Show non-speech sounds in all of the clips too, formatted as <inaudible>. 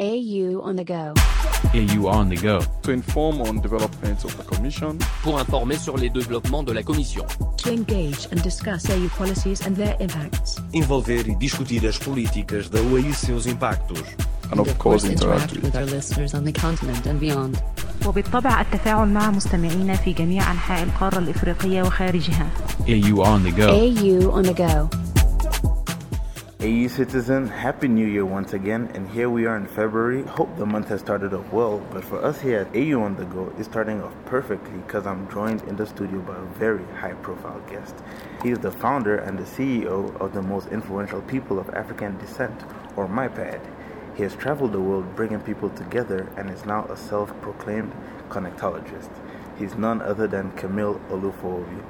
AU on the go. AU on the go. To inform on developments of the Commission. Pour informer sur les développements de la Commission. To engage and discuss AU policies and their impacts. Envolver e discutir as políticas da UE e seus impactos. And of course interact with our listeners on the continent and beyond. وبالطبع التفاعل مع مستمعينا في جميع أنحاء القارة الإفريقية وخارجها. AU on the go. AU on the go. AU citizen, Happy New Year once again, and here we are in February. Hope the month has started off well, but for us here at AU on the Go, it's starting off perfectly because I'm joined in the studio by a very high profile guest. He is the founder and the CEO of the most influential people of African descent, or MIPAD. He has traveled the world bringing people together and is now a self proclaimed connectologist. He's none other than Kamal Olufowobi.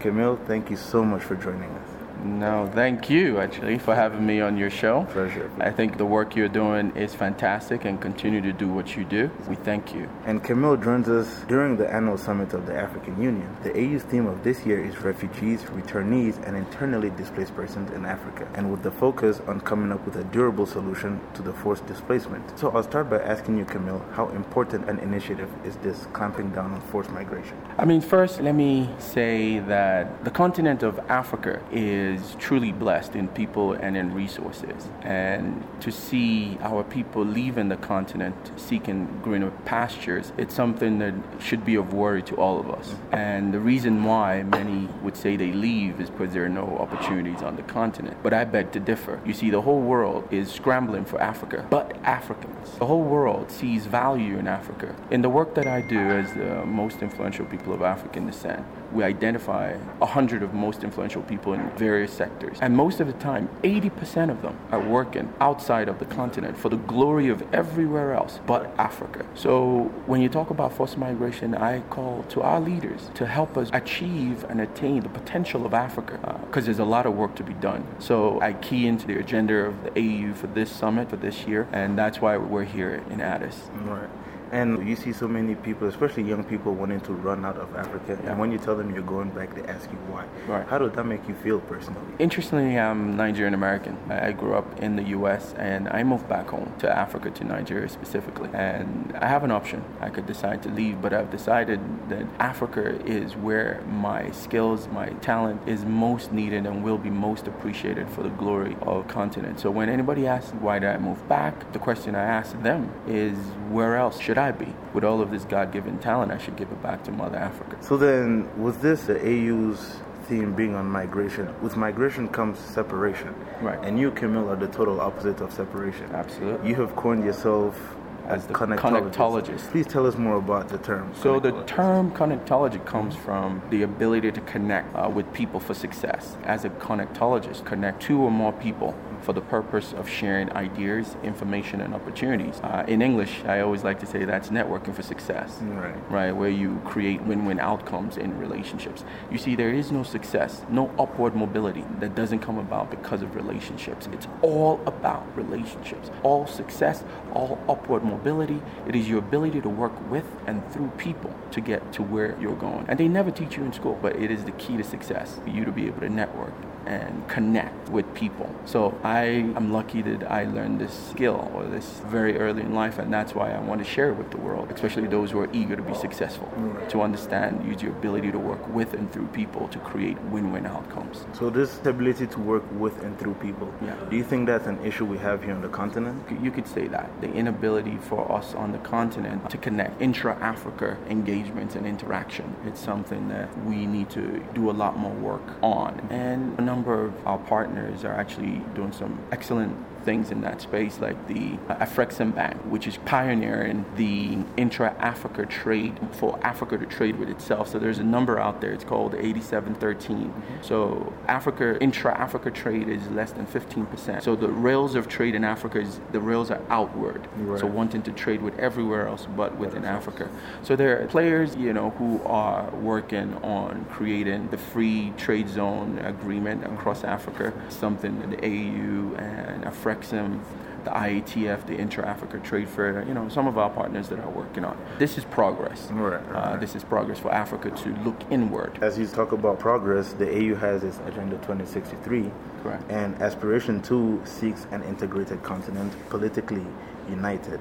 Kamal, thank you so much for joining us. No, thank you actually for having me on your show. Pleasure. I think the work you're doing is fantastic and continue to do what you do. We thank you. And Kamal joins us during the annual summit of the African Union. The AU's theme of this year is refugees, returnees, and internally displaced persons in Africa, and with the focus on coming up with a durable solution to the forced displacement. So I'll start by asking you, Kamal, how important an initiative is this clamping down on forced migration? I mean, first, let me say that the continent of Africa is is truly blessed in people and in resources. And to see our people leaving the continent seeking greener pastures, it's something that should be of worry to all of us. And the reason why many would say they leave is because there are no opportunities on the continent. But I beg to differ. You see, the whole world is scrambling for Africa, but Africans. The whole world sees value in Africa. In the work that I do as the most influential people of African descent, we identify 100 of most influential people in various sectors. And most of the time, 80% of them are working outside of the continent for the glory of everywhere else but Africa. So when you talk about forced migration, I call to our leaders to help us achieve and attain the potential of Africa because uh, there's a lot of work to be done. So I key into the agenda of the AU for this summit for this year, and that's why we're here in Addis. Right. And you see so many people, especially young people, wanting to run out of Africa. Yeah. And when you tell them you're going back, they ask you why. Right. How does that make you feel personally? Interestingly, I'm Nigerian American. I grew up in the U.S. and I moved back home to Africa, to Nigeria specifically. And I have an option. I could decide to leave, but I've decided that Africa is where my skills, my talent is most needed and will be most appreciated for the glory of continent. So when anybody asks why did I move back, the question I ask them is where else should I I be? With all of this God given talent, I should give it back to Mother Africa. So then, was this the AU's theme being on migration? With migration comes separation. Right. And you, Kamal, are the total opposite of separation. Absolutely. You have coined yourself as the connectologist. connectologist. Please tell us more about the term. So the term connectology comes from the ability to connect uh, with people for success. As a connectologist, connect two or more people for the purpose of sharing ideas, information, and opportunities. Uh, in English, I always like to say that's networking for success, right? Right, where you create win-win outcomes in relationships. You see, there is no success, no upward mobility that doesn't come about because of relationships. It's all about relationships. All success, all upward mobility. It is your ability to work with and through people to get to where you're going. And they never teach you in school, but it is the key to success for you to be able to network and connect with people. So I am lucky that I learned this skill or this very early in life, and that's why I want to share it with the world, especially those who are eager to be successful, to understand, use your ability to work with and through people to create win-win outcomes. So this ability to work with and through people, yeah. do you think that's an issue we have here on the continent? You could say that. The inability for us on the continent to connect intra-Africa engagements and interaction. It's something that we need to do a lot more work on. And number of our partners are actually doing some excellent things in that space, like the Afrexim Bank, which is pioneering the intra-Africa trade for Africa to trade with itself. So there's a number out there. It's called 8713. Mm-hmm. So Africa intra-Africa trade is less than 15%. So the rails of trade in Africa is the rails are outward. Right. So wanting to trade with everywhere else but within Africa. So there are players, you know, who are working on creating the free trade zone agreement across Africa, something that the AU and Africa Brexim, the IATF, the Inter-Africa Trade Fair, you know, some of our partners that are working on. This is progress. Right, right, uh, this is progress for Africa to look inward. As you talk about progress, the AU has its Agenda 2063, Correct. And Aspiration 2 seeks an integrated continent, politically united.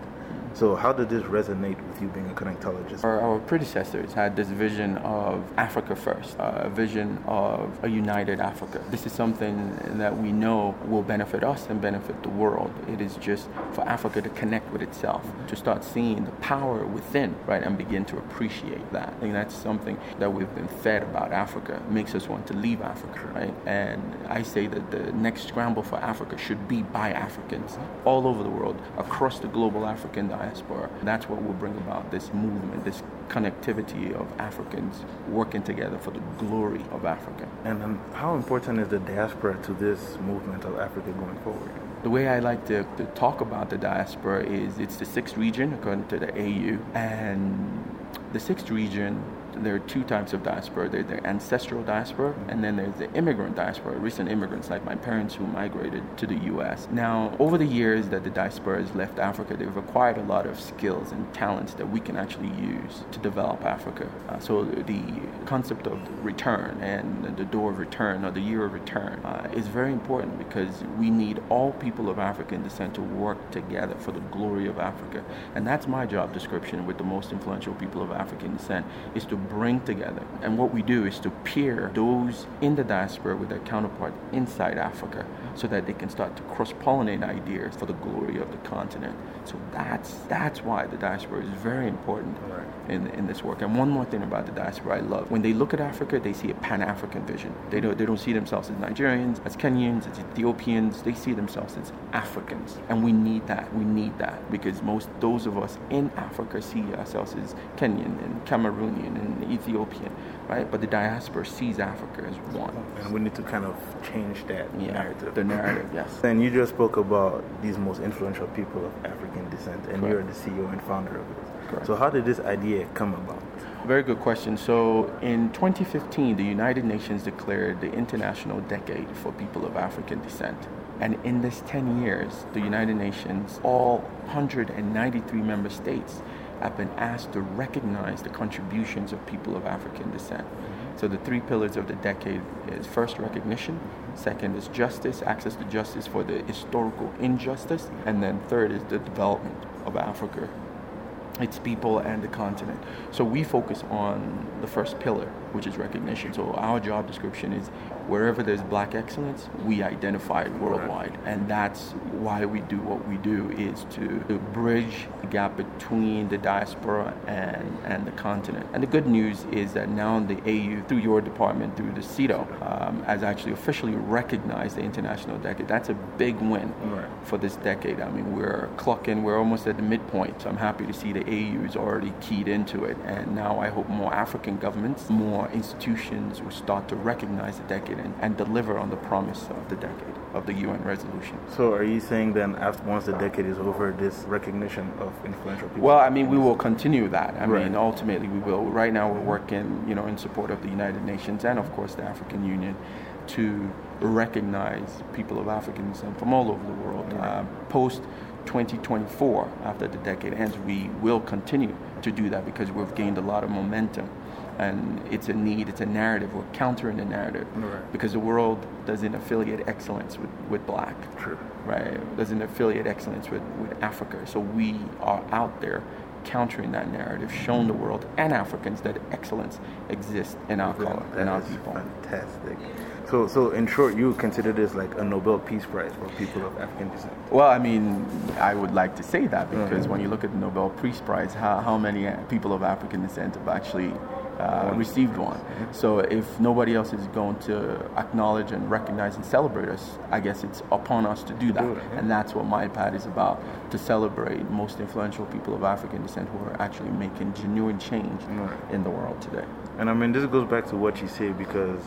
So, how did this resonate with you being a connectologist? Our, our predecessors had this vision of Africa first, uh, a vision of a united Africa. This is something that we know will benefit us and benefit the world. It is just for Africa to connect with itself, to start seeing the power within, right, and begin to appreciate that. I think that's something that we've been fed about Africa. It makes us want to leave Africa, right? And I say that the next scramble for Africa should be by Africans all over the world, across the global African. That's what will bring about this movement, this connectivity of Africans working together for the glory of Africa. And um, how important is the diaspora to this movement of Africa going forward? The way I like to, to talk about the diaspora is it's the sixth region according to the AU, and the sixth region there are two types of diaspora. There's the ancestral diaspora, and then there's the immigrant diaspora, recent immigrants like my parents who migrated to the U.S. Now, over the years that the diaspora has left Africa, they've acquired a lot of skills and talents that we can actually use to develop Africa. Uh, so the concept of return and the door of return or the year of return uh, is very important because we need all people of African descent to work together for the glory of Africa. And that's my job description with the most influential people of African descent is to bring together. And what we do is to pair those in the diaspora with their counterpart inside Africa so that they can start to cross-pollinate ideas for the glory of the continent. So that's that's why the diaspora is very important in, in this work. And one more thing about the diaspora I love. When they look at Africa, they see a pan-African vision. They don't they don't see themselves as Nigerians, as Kenyans, as Ethiopians. They see themselves as Africans. And we need that. We need that because most those of us in Africa see ourselves as Kenyan and Cameroonian and Ethiopian, right? But the diaspora sees Africa as one. And we need to kind of change that Yeah, narrative. the narrative, yes. <laughs> And you just spoke about these most influential people of African descent, and you're the CEO and founder of it. Correct. So, how did this idea come about? Very good question. So, in 2015, the United Nations declared the International Decade for People of African Descent. And in this 10 years, the United Nations, all 193 member states, have been asked to recognize the contributions of people of African descent. Mm-hmm. So, the three pillars of the decade is first recognition, second is justice, access to justice for the historical injustice, and then third is the development of Africa its people and the continent. So we focus on the first pillar, which is recognition. So our job description is wherever there's black excellence, we identify it worldwide. And that's why we do what we do is to, to bridge the gap between the diaspora and, and the continent. And the good news is that now the AU, through your department, through the CIDO, um, has actually officially recognized the International Decade. That's a big win Right. for this decade. I mean, we're clocking, we're almost at the midpoint. So I'm happy to see the AU is already keyed into it. And now I hope more African governments, more institutions will start to recognize the decade and, and deliver on the promise of the decade, of the UN resolution. So, are you saying then, after once the decade is over, this recognition of influential people? Well, I mean, we will continue that. I Right. mean, ultimately, we will. Right now, we're working, you know, in support of the United Nations and, of course, the African Union to recognize people of African descent from all over the world. Uh, Post 2024, after the decade ends, we will continue to do that because we've gained a lot of momentum. And it's a need, it's a narrative. We're countering the narrative Right. because the world doesn't affiliate excellence with, with black True. right? Doesn't affiliate excellence with, with Africa. So we are out there countering that narrative, showing the world and Africans that excellence exists in our color, in our people. Fantastic. So, so in short, you consider this like a Nobel Peace Prize for people of African descent. Well, I mean, I would like to say that because when you look at the Nobel Peace Prize, how, how many people of African descent have actually uh, received one? So if nobody else is going to acknowledge and recognize and celebrate us, I guess it's upon us to do that. do it, yeah. And that's what MIPAD is about, to celebrate most influential people of African descent who are actually making genuine change in the world today. And I mean, this goes back to what you say because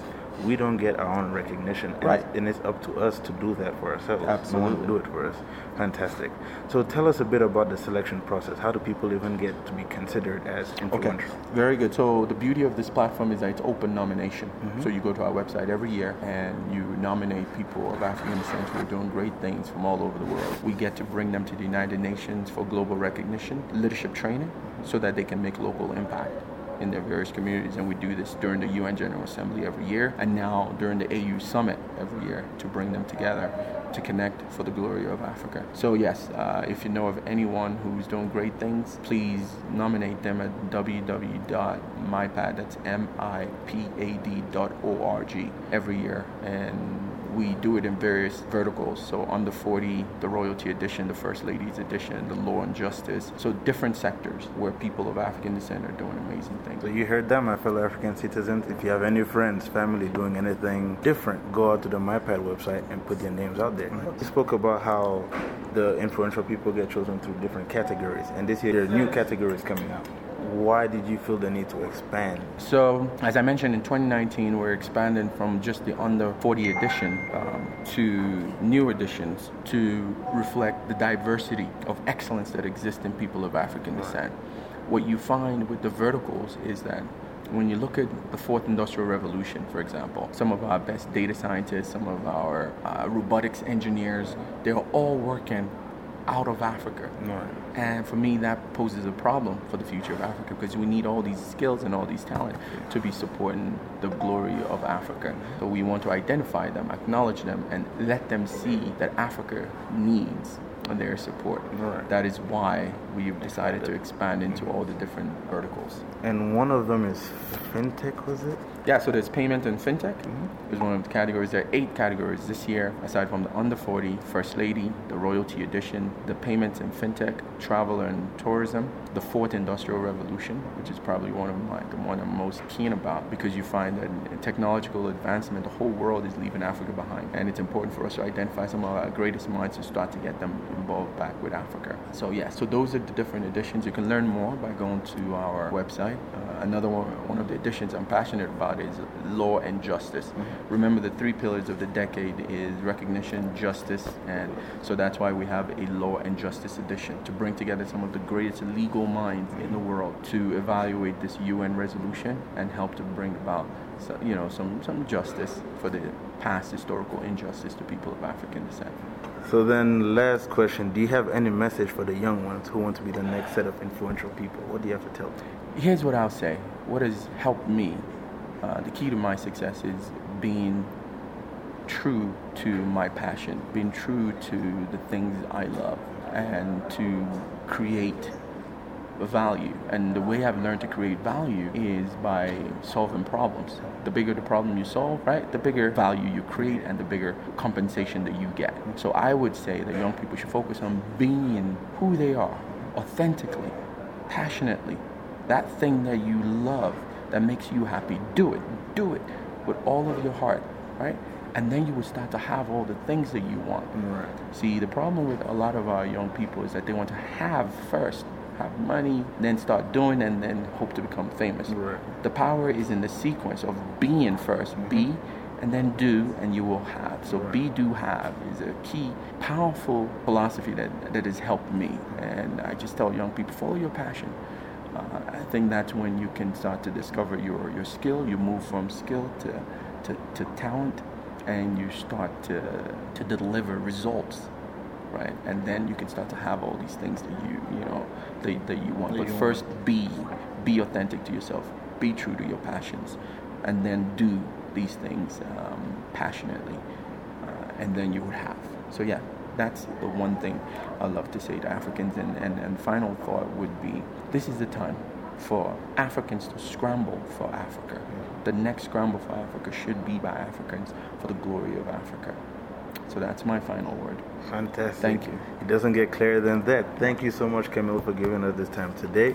we don't get our own recognition, and, Right. it's, and it's up to us to do that for ourselves. No one Absolutely. do it for us. Fantastic. So, tell us a bit about the selection process. How do people even get to be considered as influential? Very good. So the beauty of this platform is that it's open nomination. Mm-hmm. So you go to our website every year and you nominate people of African descent who are doing great things from all over the world. We get to bring them to the United Nations for global recognition, leadership training, so that they can make local impact. In their various communities. And we do this during the UN General Assembly every year, and now during the AU Summit every year to bring them together to connect for the glory of Africa. So, yes, uh, if you know of anyone who's doing great things, please nominate them at dot every year. And we do it in various verticals. So under 40, the royalty edition, the first ladies edition, the law and justice. So different sectors where people of African descent are doing amazing things. So you heard that, my fellow African citizens. If you have any friends, family doing anything different, go out to the MIPAD website and put their names out there. Mm-hmm. You spoke about how the influential people get chosen through different categories, and this year there are new categories coming out. Why did you feel the need to expand? So, as I mentioned, in 2019, we're expanding from just the under 40 edition um, to new editions to reflect the diversity of excellence that exists in people of African descent. What you find with the verticals is that when you look at the fourth industrial revolution, for example, some of our best data scientists, some of our uh, robotics engineers, they're all working out of Africa. Right. And for me, that poses a problem for the future of Africa because we need all these skills and all these talent to be supporting the glory of Africa. So we want to identify them, acknowledge them, and let them see that Africa needs their support. Right. That is why we've decided to expand into all the different verticals. And one of them is fintech, was it? Yeah, so there's payment and fintech mm-hmm. is one of the categories. There are eight categories this year, aside from the under 40, First Lady, the Royalty Edition, the payments and fintech, travel and tourism, the fourth industrial revolution, which is probably one of my the one I'm most keen about because you find that in technological advancement, the whole world is leaving Africa behind, and it's important for us to identify some of our greatest minds to start to get them involved back with Africa. So yeah, so those are the different editions. You can learn more by going to our website. Uh, another one, one of the editions I'm passionate about is law and justice. Remember, the three pillars of the decade is recognition, justice, and so that's why we have a law and justice edition to bring together some of the greatest legal minds in the world to evaluate this UN resolution and help to bring about, so, you know, some some justice for the past historical injustice to people of African descent. So then, last question: Do you have any message for the young ones who want to be the next set of influential people? What do you have to tell them? Here's what I'll say. What has helped me, uh, the key to my success is being true to my passion, being true to the things I love, and to create value. And the way I've learned to create value is by solving problems. The bigger the problem you solve, right, the bigger value you create and the bigger compensation that you get. So I would say that young people should focus on being who they are, authentically, passionately. That thing that you love, that makes you happy, do it. Do it with all of your heart, right? And then you will start to have all the things that you want. Right. See, the problem with a lot of our young people is that they want to have first, have money, then start doing, and then hope to become famous. Right. The power is in the sequence of being 1st be, and then do, and you will have. So be, do, have is a key, powerful philosophy that that has helped me. And I just tell young people, follow your passion. Uh, I think that's when you can start to discover your, your skill. You move from skill to, to, to talent, and you start to, to deliver results right? And then you can start to have all these things that you you know that, that you want. That but you first, be be authentic to yourself. Be true to your passions, and then do these things um, passionately, uh, and then you would have. So yeah, that's the one thing I love to say to Africans. And, and and final thought would be: this is the time for Africans to scramble for Africa. The next scramble for Africa should be by Africans for the glory of Africa. So that's my final word. Fantastic. Thank you. It doesn't get clearer than that. Thank you so much, Kamal, for giving us this time today.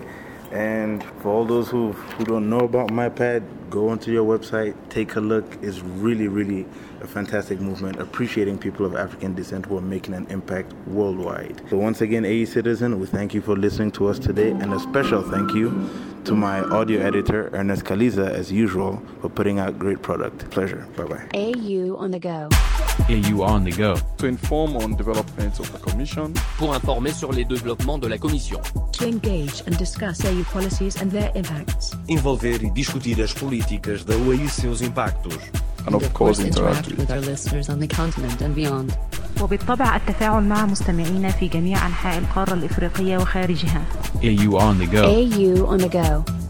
And for all those who who don't know about MIPAD, go onto your website, take a look. It's really, really a fantastic movement, appreciating people of African descent who are making an impact worldwide. So once again, AE Citizen, we thank you for listening to us today, and a special thank you to my audio editor, Ernest Kaliza, as usual, for putting out great product. Pleasure. Bye bye. AU on the go. AU on the go. To inform on developments of the Commission, Pour informer sur les développements de la Commission. To engage and discuss AU policies and their impacts. Envolver e discutir as políticas da UE e seus impactos. and of course interact with with our listeners on the continent and beyond. وبالطبع التفاعل مع مستمعينا في جميع أنحاء القارة الإفريقية وخارجها AU on the go. AU on the go.